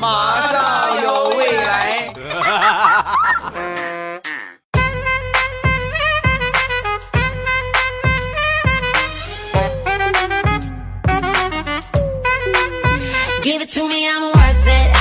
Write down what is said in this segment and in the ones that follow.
马上有未来。Give it to me, I'm worth it.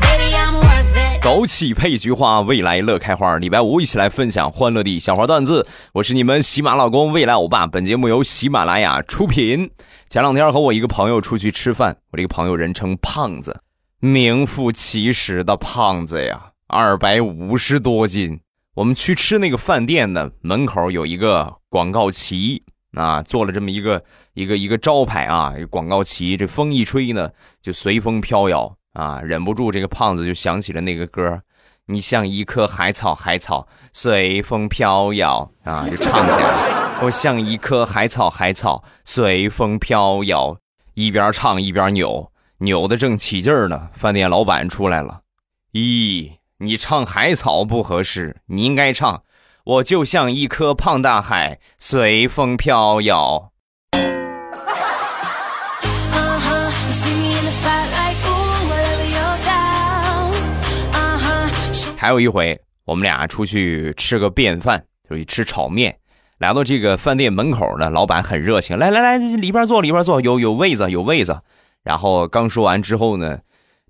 Baby, I'm worth it. 枸杞配菊花，未来乐开花。礼拜五一起来分享欢乐的小花段子。我是你们喜马老公未来欧巴。本节目由喜马拉雅出品。前两天和我一个朋友出去吃饭，我这个朋友人称胖子，名副其实的胖子呀，二百五十多斤。我们去吃那个饭店呢，门口有一个广告旗啊，做了这么一个一个一个招牌啊，广告旗。这风一吹呢，就随风飘摇啊，忍不住这个胖子就想起了那个歌你像一棵海草，海草随风飘摇啊，就唱起来。我像一棵海草，海草随风飘摇，一边唱一边扭，扭的正起劲儿呢。饭店老板出来了，咦，你唱海草不合适，你应该唱我就像一颗胖大海，随风飘摇。Uh-huh. Uh-huh. 还有一回，我们俩出去吃个便饭，就去吃炒面。来到这个饭店门口呢，老板很热情，来来来，里边坐，里边坐，有有位子，有位子。然后刚说完之后呢，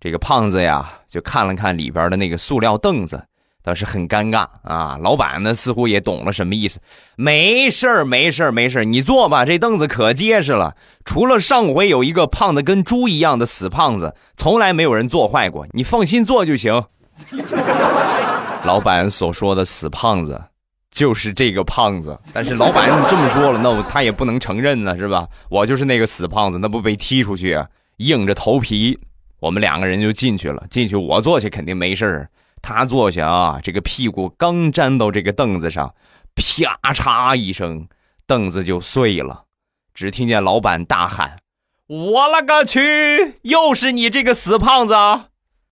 这个胖子呀就看了看里边的那个塑料凳子，当时很尴尬啊。老板呢似乎也懂了什么意思，没事儿，没事儿，没事儿，你坐吧，这凳子可结实了。除了上回有一个胖的跟猪一样的死胖子，从来没有人坐坏过，你放心坐就行。老板所说的死胖子，就是这个胖子。但是老板这么说了，那我他也不能承认呢，是吧？我就是那个死胖子，那不被踢出去啊？硬着头皮，我们两个人就进去了。进去我坐下肯定没事儿，他坐下啊，这个屁股刚粘到这个凳子上，啪嚓一声，凳子就碎了。只听见老板大喊：“我勒个去！又是你这个死胖子！”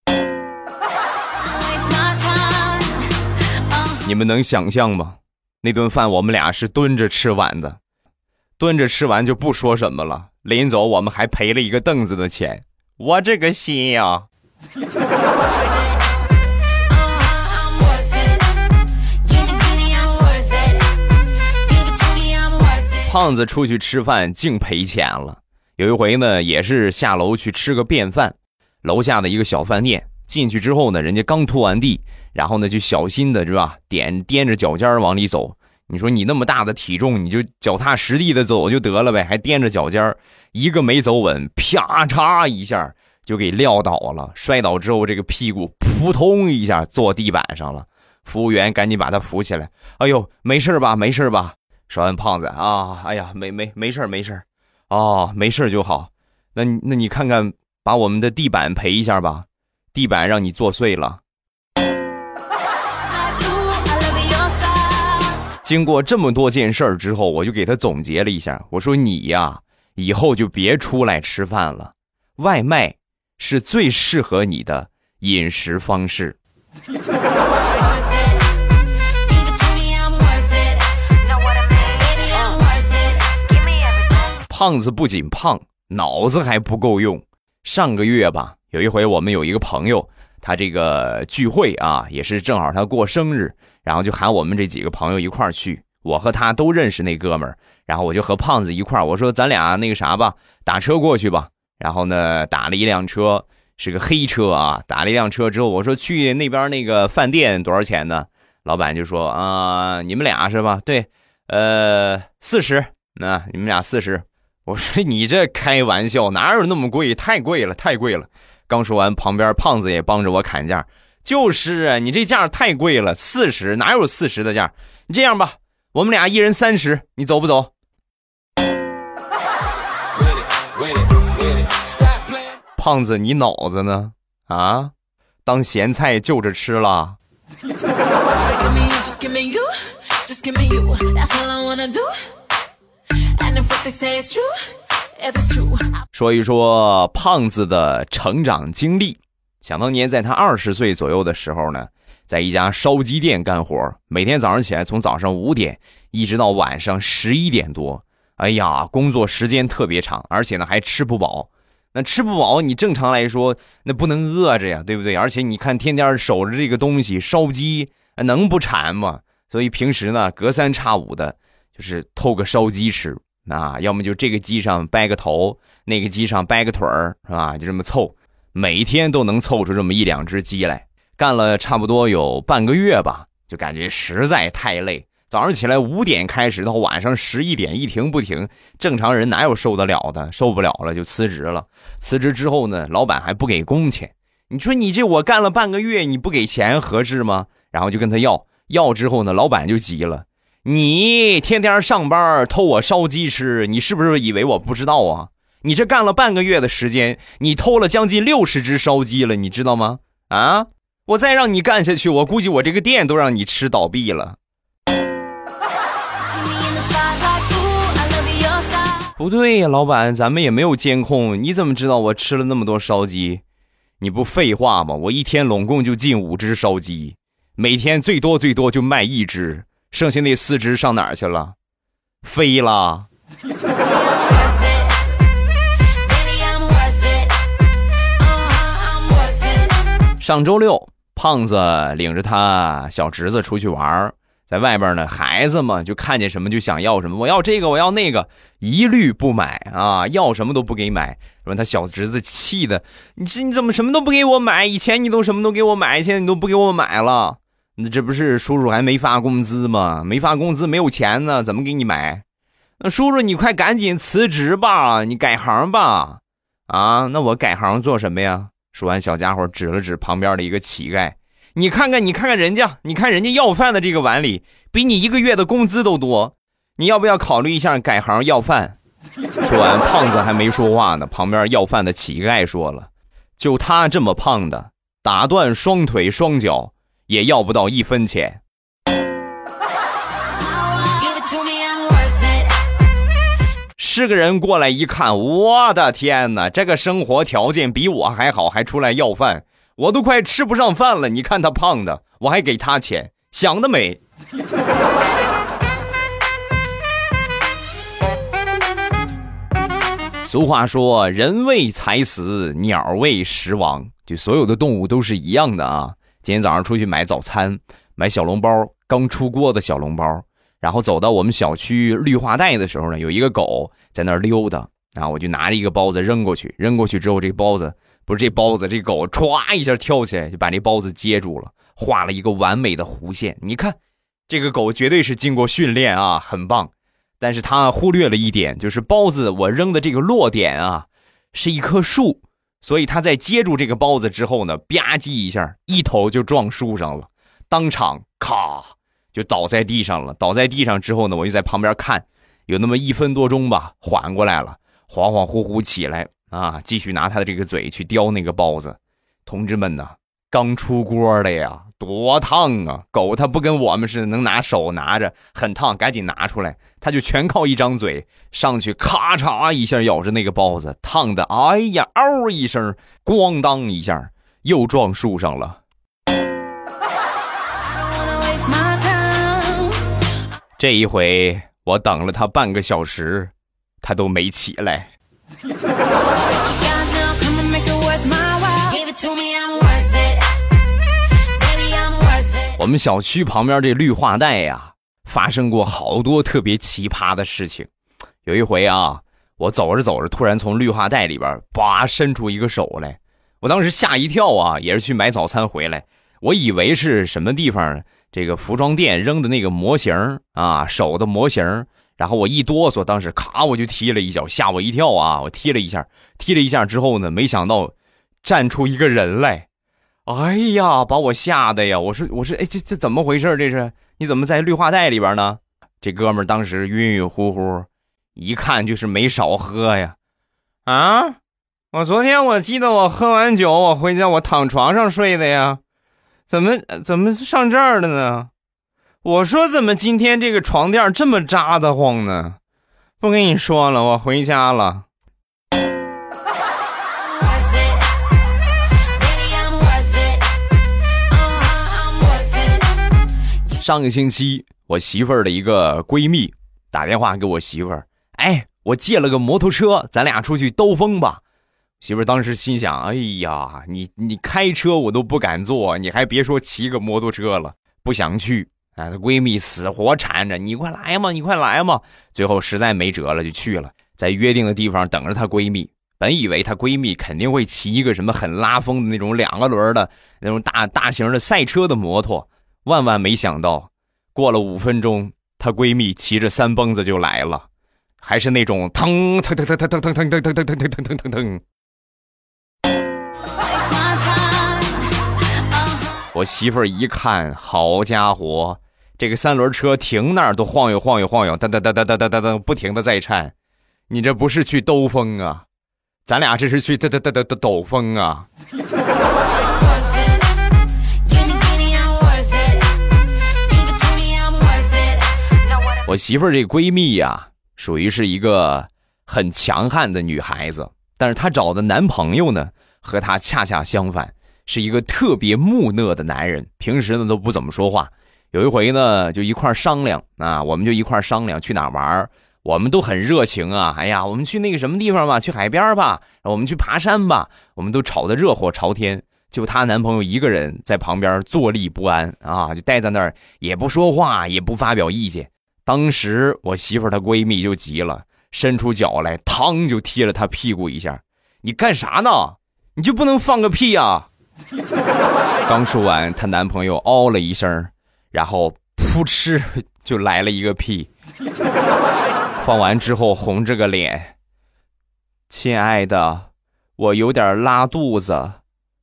你们能想象吗？那顿饭我们俩是蹲着吃完的，蹲着吃完就不说什么了。临走我们还赔了一个凳子的钱，我这个心呀、胖子出去吃饭净赔钱了。有一回呢，也是下楼去吃个便饭，楼下的一个小饭店，进去之后呢，人家刚拖完地，然后呢就小心的是吧，点踮着脚尖往里走。你说你那么大的体重，你就脚踏实地的走就得了呗，还踮着脚尖儿，一个没走稳，啪嚓一下就给撂倒了。摔倒之后，这个屁股扑通一下坐地板上了。服务员赶紧把他扶起来。哎呦，没事吧？没事吧？说完，胖子啊，哎呀，没没没事没事，哦，没事就好。那那你看看，把我们的地板赔一下吧，地板让你坐碎了。经过这么多件事儿之后，我就给他总结了一下，我说你呀，以后就别出来吃饭了，外卖是最适合你的饮食方式。胖子不仅胖，脑子还不够用。上个月吧，有一回我们有一个朋友，他这个聚会啊，也是正好他过生日，然后就喊我们这几个朋友一块儿去。我和他都认识那哥们儿，然后我就和胖子一块儿，我说咱俩那个啥吧，打车过去吧。然后呢，打了一辆车，是个黑车啊。打了一辆车之后，我说去那边那个饭店多少钱呢？老板就说啊、你们俩是吧？对，呃，四十。那你们俩四十。我说你这开玩笑，哪有那么贵？太贵了，太贵了。刚说完，旁边胖子也帮着我砍价。就是啊，你这价太贵了，四十哪有四十的价？你这样吧，我们俩一人三十，你走不走？胖子，你脑子呢？啊，当咸菜就着吃了？说一说胖子的成长经历。想当年，在他二十岁左右的时候呢，在一家烧鸡店干活，每天早上起来从早上五点一直到晚上十一点多，哎呀，工作时间特别长，而且呢还吃不饱。那吃不饱，你正常来说那不能饿着呀，对不对？而且你看，天天守着这个东西烧鸡，能不馋吗？所以平时呢，隔三差五的，就是偷个烧鸡吃啊，要么就这个鸡上掰个头，那个鸡上掰个腿儿，是吧？就这么凑，每天都能凑出这么一两只鸡来。干了差不多有半个月吧，就感觉实在太累。早上起来五点开始，到晚上十一点一停不停，正常人哪有受得了的？受不了了就辞职了。辞职之后呢，老板还不给工钱。你说你这我干了半个月，你不给钱合适吗？然后就跟他要，要之后呢，老板就急了：你天天上班偷我烧鸡吃，你是不是以为我不知道啊？你这干了半个月的时间，你偷了将近六十只烧鸡了，你知道吗？啊，我再让你干下去，我估计我这个店都让你吃倒闭了。不对呀，老板，咱们也没有监控，你怎么知道我吃了那么多烧鸡？你不废话吗？我一天拢共就进五只烧鸡，每天最多最多就卖一只，剩下那四只上哪儿去了？飞了。上周六，胖子领着他小侄子出去玩。在外边呢，孩子嘛，就看见什么就想要什么，我要这个，我要那个，一律不买啊，要什么都不给买。说他小侄子气的，你这你怎么什么都不给我买？以前你都什么都给我买，现在你都不给我买了，那这不是叔叔还没发工资吗？没发工资，没有钱呢，怎么给你买？那叔叔你快赶紧辞职吧，你改行吧。啊，那我改行做什么呀？说完，小家伙指了指旁边的一个乞丐。你看看，你看看人家，你看人家要饭的这个碗里，比你一个月的工资都多。你要不要考虑一下改行要饭？说完，胖子还没说话呢，旁边要饭的乞丐说了：“就他这么胖的，打断双腿双脚也要不到一分钱。”是个人过来一看，我的天哪，这个生活条件比我还好，还出来要饭。我都快吃不上饭了，你看他胖的，我还给他钱，想得美。俗话说，人为财死，鸟为食亡，就所有的动物都是一样的啊。今天早上出去买早餐，买小笼包，刚出锅的小笼包，然后走到我们小区绿化带的时候呢，有一个狗在那儿溜达，然后我就拿着一个包子扔过去，扔过去之后，这个包子。不是这包子，这狗歘一下跳起来就把这包子接住了，画了。一个完美的弧线。你看，这个狗绝对是经过训练啊，很棒。但是它忽略了。一点，就是包子我扔的这个落点啊，是一棵树，所以它在接住这个包子之后呢，吧唧一下，一头就撞树上了，当场咔就倒在地上了。倒在地上之后呢，我就在旁边看，有那么一分多钟吧，缓过来了，恍恍惚惚起来。啊！继续拿他的这个嘴去叼那个包子，同志们呐，刚出锅的呀，多烫啊！狗它不跟我们似的能拿手拿着，很烫，赶紧拿出来，它就全靠一张嘴上去，咔嚓一下咬着那个包子，烫的，哎呀，嗷一声，咣当一下又撞树上了。这一回我等了他半个小时，他都没起来。我们小区旁边这绿化带呀，发生过好多特别奇葩的事情。有一回啊，我走着走着，突然从绿化带里边叭伸出一个手来，我当时吓一跳啊，也是去买早餐回来，我以为是什么地方这个服装店扔的那个模型啊，手的模型。然后我一哆嗦，当时咔我就踢了一脚，吓我一跳啊！我踢了一下，踢了一下之后呢，没想到站出一个人来，哎呀，把我吓得呀！我说我说，哎，这这怎么回事？这是你怎么在绿化带里边呢？这哥们当时晕晕乎乎，一看就是没少喝呀！啊，我昨天我记得我喝完酒，我回家我躺床上睡的呀，怎么怎么上这儿了呢？我说怎么今天这个床垫这么扎得慌呢？不跟你说了，我回家了。上个星期，我媳妇儿的一个闺蜜打电话给我媳妇儿，哎，我借了个摩托车，咱俩出去兜风吧。媳妇当时心想：哎呀，你你开车我都不敢坐，你还别说骑个摩托车了，不想去。啊，她闺蜜死活缠着你，快来嘛，你快来嘛。最后实在没辙了，就去了，在约定的地方等着她闺蜜。本以为她闺蜜肯定会骑一个什么很拉风的那种两个轮的那种大大型的赛车的摩托，万万没想到，过了五分钟，她闺蜜骑着三蹦子就来了，还是那种腾腾腾腾腾腾腾腾腾腾腾腾腾腾我媳妇儿一看，好家伙！这个三轮车停那儿都晃悠晃悠晃悠，噔噔噔噔噔噔噔噔，不停的在颤。你这不是去兜风啊？咱俩这是去噔噔噔噔噔抖风啊！我媳妇儿这闺蜜呀，属于是一个很强悍的女孩子，但是她找的男朋友呢，和她恰恰相反，是一个特别木讷的男人，平时呢都不怎么说话。有一回呢，就一块商量啊，我们就一块商量去哪玩我们都很热情啊，哎呀，我们去那个什么地方吧，去海边吧，我们去爬山吧，我们都吵得热火朝天。就她男朋友一个人在旁边坐立不安啊，就待在那儿也不说话，也不发表意见。当时我媳妇她闺蜜就急了，伸出脚来，嘡就踢了她屁股一下。你干啥呢？你就不能放个屁呀？刚说完，她男朋友哦了一声。然后噗嗤就来了一个屁，放完之后红着个脸，亲爱的，我有点拉肚子，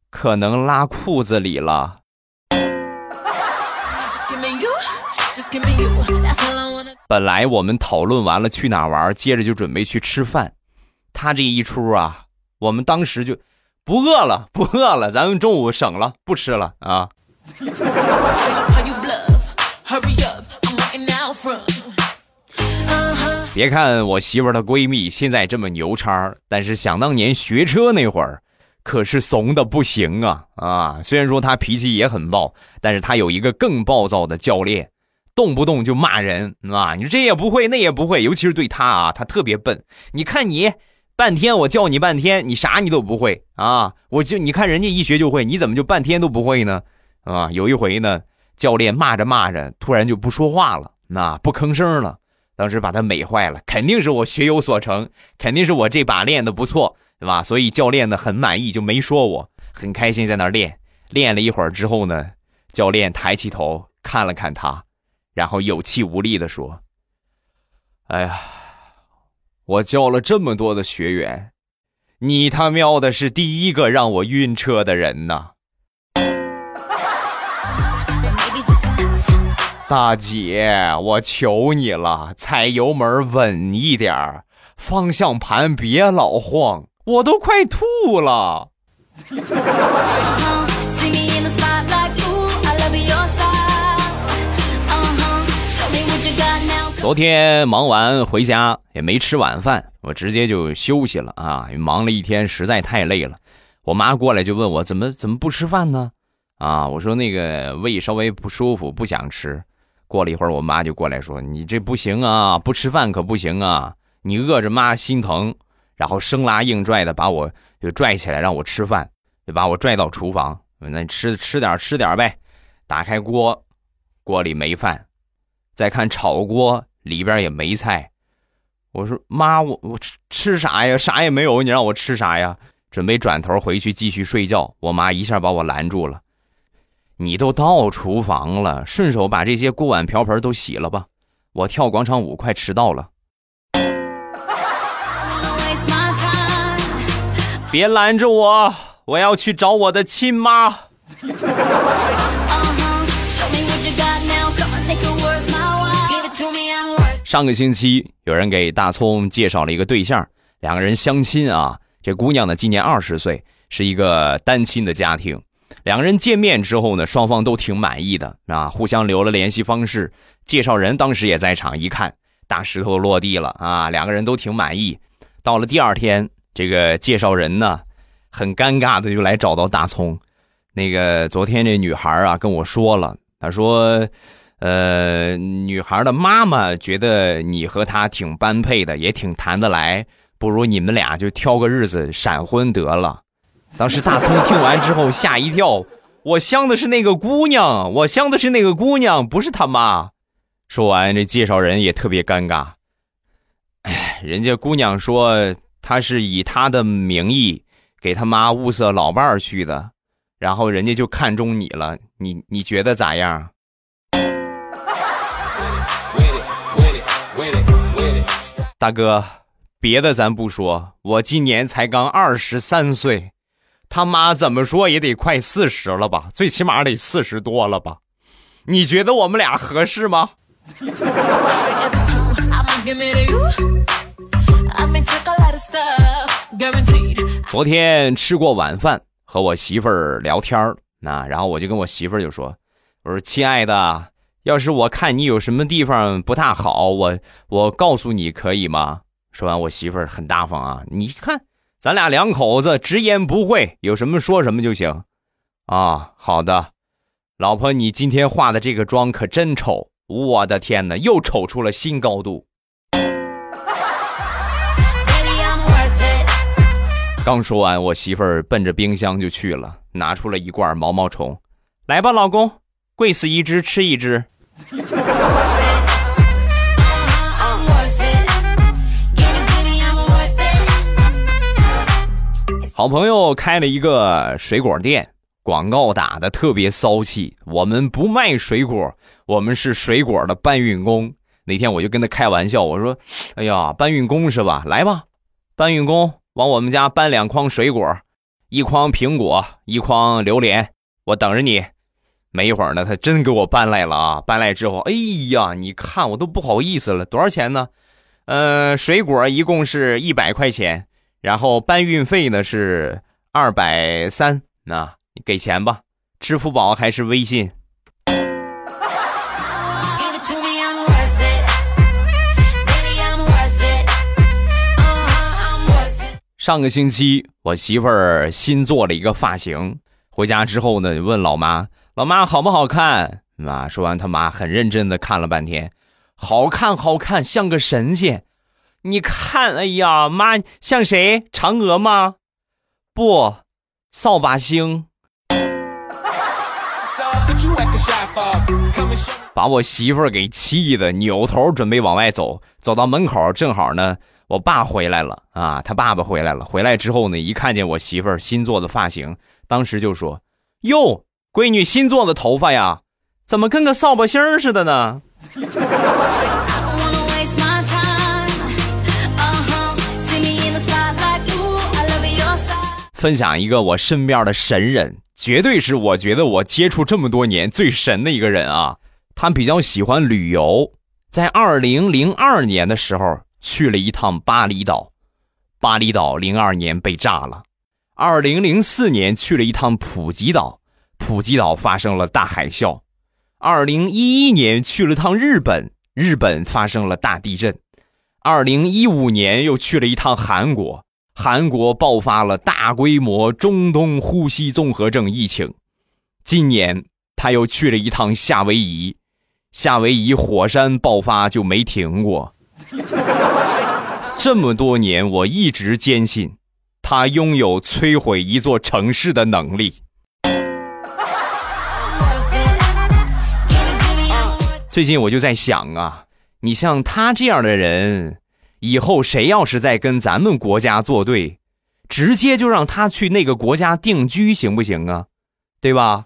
可能拉裤子里了。本来我们讨论完了去哪玩，接着就准备去吃饭，他这一出啊，我们当时就不饿了，不饿了，咱们中午省了，不吃了啊。别看我媳妇儿的闺蜜现在这么牛叉，但是想当年学车那会儿，可是怂的不行啊啊！虽然说她脾气也很暴，但是她有一个更暴躁的教练，动不动就骂人啊！你说这也不会，那也不会，尤其是对她啊，她特别笨。你看你，半天我叫你半天，你啥你都不会啊！我就你看人家一学就会，你怎么就半天都不会呢？啊，有一回呢，教练骂着骂着，突然就不说话了，那不吭声了。当时把他美坏了，肯定是我学有所成，肯定是我这把练的不错，对吧？所以教练呢很满意，就没说我，很开心在那练。练了一会儿之后呢，教练抬起头看了看他，然后有气无力的说：“哎呀，我教了这么多的学员，你他喵的是第一个让我晕车的人呐！” 大姐，我求你了，踩油门稳一点方向盘别老晃，我都快吐了。昨天忙完回家也没吃晚饭，我直接就休息了啊，忙了一天实在太累了。我妈过来就问我怎么怎么不吃饭呢？啊，我说那个胃稍微不舒服，不想吃。过了一会儿，我妈就过来说：“你这不行啊，不吃饭可不行啊！你饿着妈心疼。”然后生拉硬拽的把我就拽起来让我吃饭，就把我拽到厨房。那吃吃点吃点呗。打开锅，锅里没饭。再看炒锅里边也没菜。我说：“妈，我我吃吃啥呀？啥也没有，你让我吃啥呀？”准备转头回去继续睡觉，我妈一下把我拦住了。你都到厨房了，顺手把这些锅碗瓢盆都洗了吧。我跳广场舞快迟到了，别拦着我，我要去找我的亲妈。上个星期有人给大葱介绍了一个对象，两个人相亲啊。这姑娘呢今年二十岁，是一个单亲的家庭。两个人见面之后呢，双方都挺满意的啊，互相留了联系方式。介绍人当时也在场，一看大石头落地了啊，两个人都挺满意。到了第二天，这个介绍人呢，很尴尬的就来找到大葱。那个昨天这女孩啊跟我说了，她说，呃，女孩的妈妈觉得你和她挺般配的，也挺谈得来，不如你们俩就挑个日子闪婚得了。当时大葱听完之后吓一跳，我相的是那个姑娘，我相的是那个姑娘，不是他妈。说完，这介绍人也特别尴尬。哎，人家姑娘说她是以她的名义给他妈物色老伴儿去的，然后人家就看中你了，你你觉得咋样？大哥，别的咱不说，我今年才刚二十三岁，他妈怎么说也得快四十了吧，最起码得四十多了吧？你觉得我们俩合适吗？昨天吃过晚饭，和我媳妇儿聊天儿，那然后我就跟我媳妇儿就说：“我说亲爱的，要是我看你有什么地方不大好，我我告诉你可以吗？”说完，我媳妇儿很大方啊，你看咱俩两口子直言不讳，有什么说什么就行。啊，好的，老婆，你今天化的这个妆可真丑。我的天哪，又丑出了新高度！刚说完，我媳妇儿奔着冰箱就去了，拿出了一罐毛毛虫，来吧，老公，贵死一只吃一只。好朋友开了一个水果店，广告打的特别骚气，我们不卖水果。我们是水果的搬运工。那天我就跟他开玩笑，我说：“哎呀，搬运工是吧？来吧，搬运工，往我们家搬两筐水果，一筐苹果，一筐榴莲，我等着你。”没一会儿呢，他真给我搬来了啊！搬来之后，哎呀，你看我都不好意思了。多少钱呢？呃，水果一共是一百块钱，然后搬运费呢是二百三。那你给钱吧，支付宝还是微信？上个星期，我媳妇儿新做了一个发型，回家之后呢，问老妈：“老妈好不好看？”妈说完，他妈很认真的看了半天，好看，好看，像个神仙。你看，哎呀，妈像谁？嫦娥吗？不，扫把星。把我媳妇儿给气的，扭头准备往外走，走到门口，正好呢。我爸回来了啊！他爸爸回来了。回来之后呢，一看见我媳妇儿新做的发型，当时就说：“哟，闺女新做的头发呀，怎么跟个扫把星似的呢？”分享一个我身边的神人，绝对是我觉得我接触这么多年最神的一个人啊！他比较喜欢旅游，在二零零二年的时候。去了一趟巴厘岛，巴厘岛零二年被炸了。二零零四年去了一趟普吉岛，普吉岛发生了大海啸。二零一一年去了趟日本，日本发生了大地震。二零一五年又去了一趟韩国，韩国爆发了大规模中东呼吸综合症疫情。今年他又去了一趟夏威夷，夏威夷火山爆发就没停过。这么多年，我一直坚信，他拥有摧毁一座城市的能力。最近我就在想啊，你像他这样的人，以后谁要是再跟咱们国家作对，直接就让他去那个国家定居，行不行啊？对吧？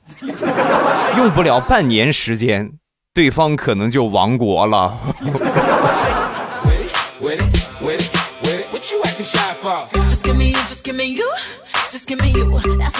用不了半年时间，对方可能就亡国了。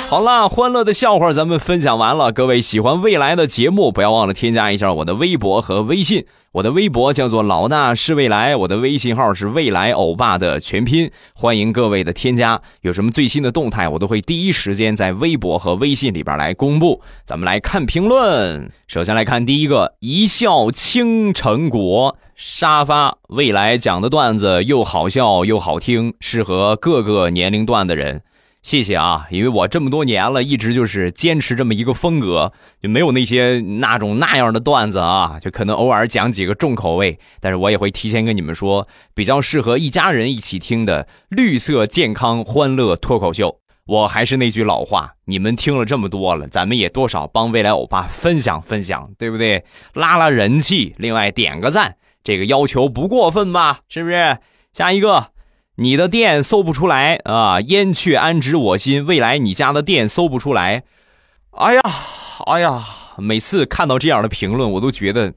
好啦，欢乐的笑话咱们分享完了。各位喜欢未来的节目，不要忘了添加一下我的微博和微信。我的微博叫做老大是未来，我的微信号是未来欧巴的全拼。欢迎各位的添加，有什么最新的动态，我都会第一时间在微博和微信里边来公布。咱们来看评论，首先来看第一个，一笑倾城国沙发。未来讲的段子又好笑又好听，适合各个年龄段的人。谢谢啊，因为我这么多年了，一直就是坚持这么一个风格，就没有那些那种那样的段子啊，就可能偶尔讲几个重口味，但是我也会提前跟你们说，比较适合一家人一起听的绿色健康欢乐脱口秀。我还是那句老话，你们听了这么多了，咱们也多少帮未来欧巴分享分享，对不对？拉拉人气，另外点个赞，这个要求不过分吧？是不是？下一个。你的店搜不出来啊！燕雀安知我心？未来你家的店搜不出来。哎呀，哎呀，每次看到这样的评论，我都觉得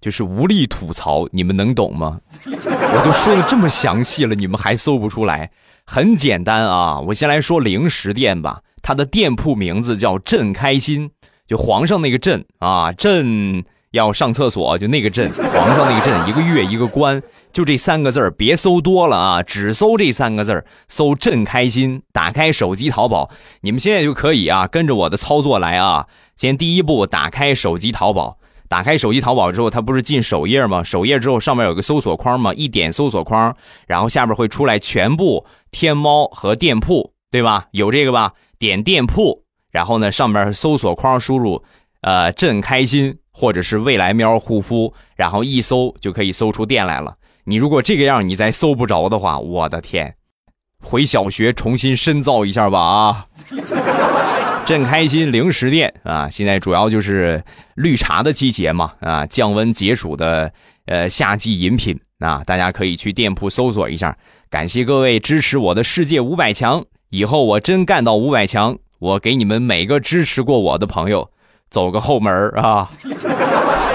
就是无力吐槽。你们能懂吗？我都说的这么详细了，你们还搜不出来？很简单啊，我先来说零食店吧。它的店铺名字叫“朕开心”，就皇上那个“朕”啊，朕。要上厕所就那个镇，皇上那个镇，一个月一个官，就这三个字儿，别搜多了啊，只搜这三个字儿，搜朕开心。打开手机淘宝，你们现在就可以啊，跟着我的操作来啊。先第一步，打开手机淘宝，打开手机淘宝之后，它不是进首页吗？首页之后上面有个搜索框吗？一点搜索框，然后下面会出来全部天猫和店铺，对吧？有这个吧？点店铺，然后呢，上面搜索框输入，呃，朕开心。或者是未来喵护肤，然后一搜就可以搜出店来了。你如果这个样，你再搜不着的话，我的天，回小学重新深造一下吧啊！朕开心零食店啊，现在主要就是绿茶的季节嘛啊，降温解暑的呃夏季饮品啊，大家可以去店铺搜索一下。感谢各位支持我的世界五百强，以后我真干到五百强，我给你们每个支持过我的朋友。走个后门啊！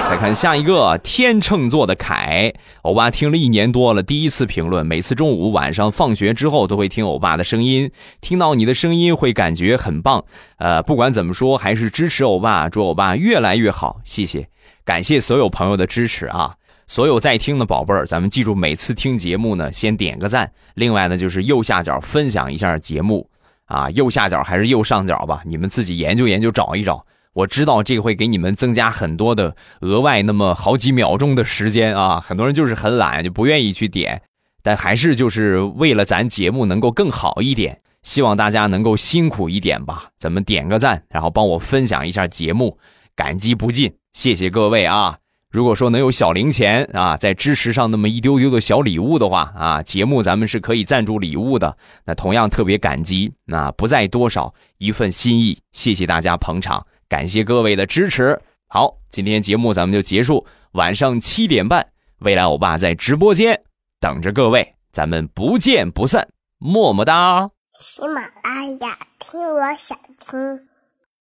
再看下一个天秤座的凯，欧巴听了一年多了，第一次评论。每次中午、晚上放学之后都会听欧巴的声音，听到你的声音会感觉很棒。呃，不管怎么说，还是支持欧巴，祝欧巴越来越好。谢谢，感谢所有朋友的支持啊！所有在听的宝贝儿，咱们记住，每次听节目呢，先点个赞。另外呢，就是右下角分享一下节目啊，右下角还是右上角吧，你们自己研究研究，找一找。我知道这个会给你们增加很多的额外那么好几秒钟的时间啊，很多人就是很懒，就不愿意去点，但还是就是为了咱节目能够更好一点，希望大家能够辛苦一点吧，咱们点个赞，然后帮我分享一下节目，感激不尽，谢谢各位啊！如果说能有小零钱啊，在支持上那么一丢丢的小礼物的话啊，节目咱们是可以赞助礼物的，那同样特别感激，那不在多少一份心意，谢谢大家捧场。感谢各位的支持。好，今天节目咱们就结束。晚上七点半，未来欧巴在直播间等着各位，咱们不见不散。么么哒。喜马拉雅，听我想听。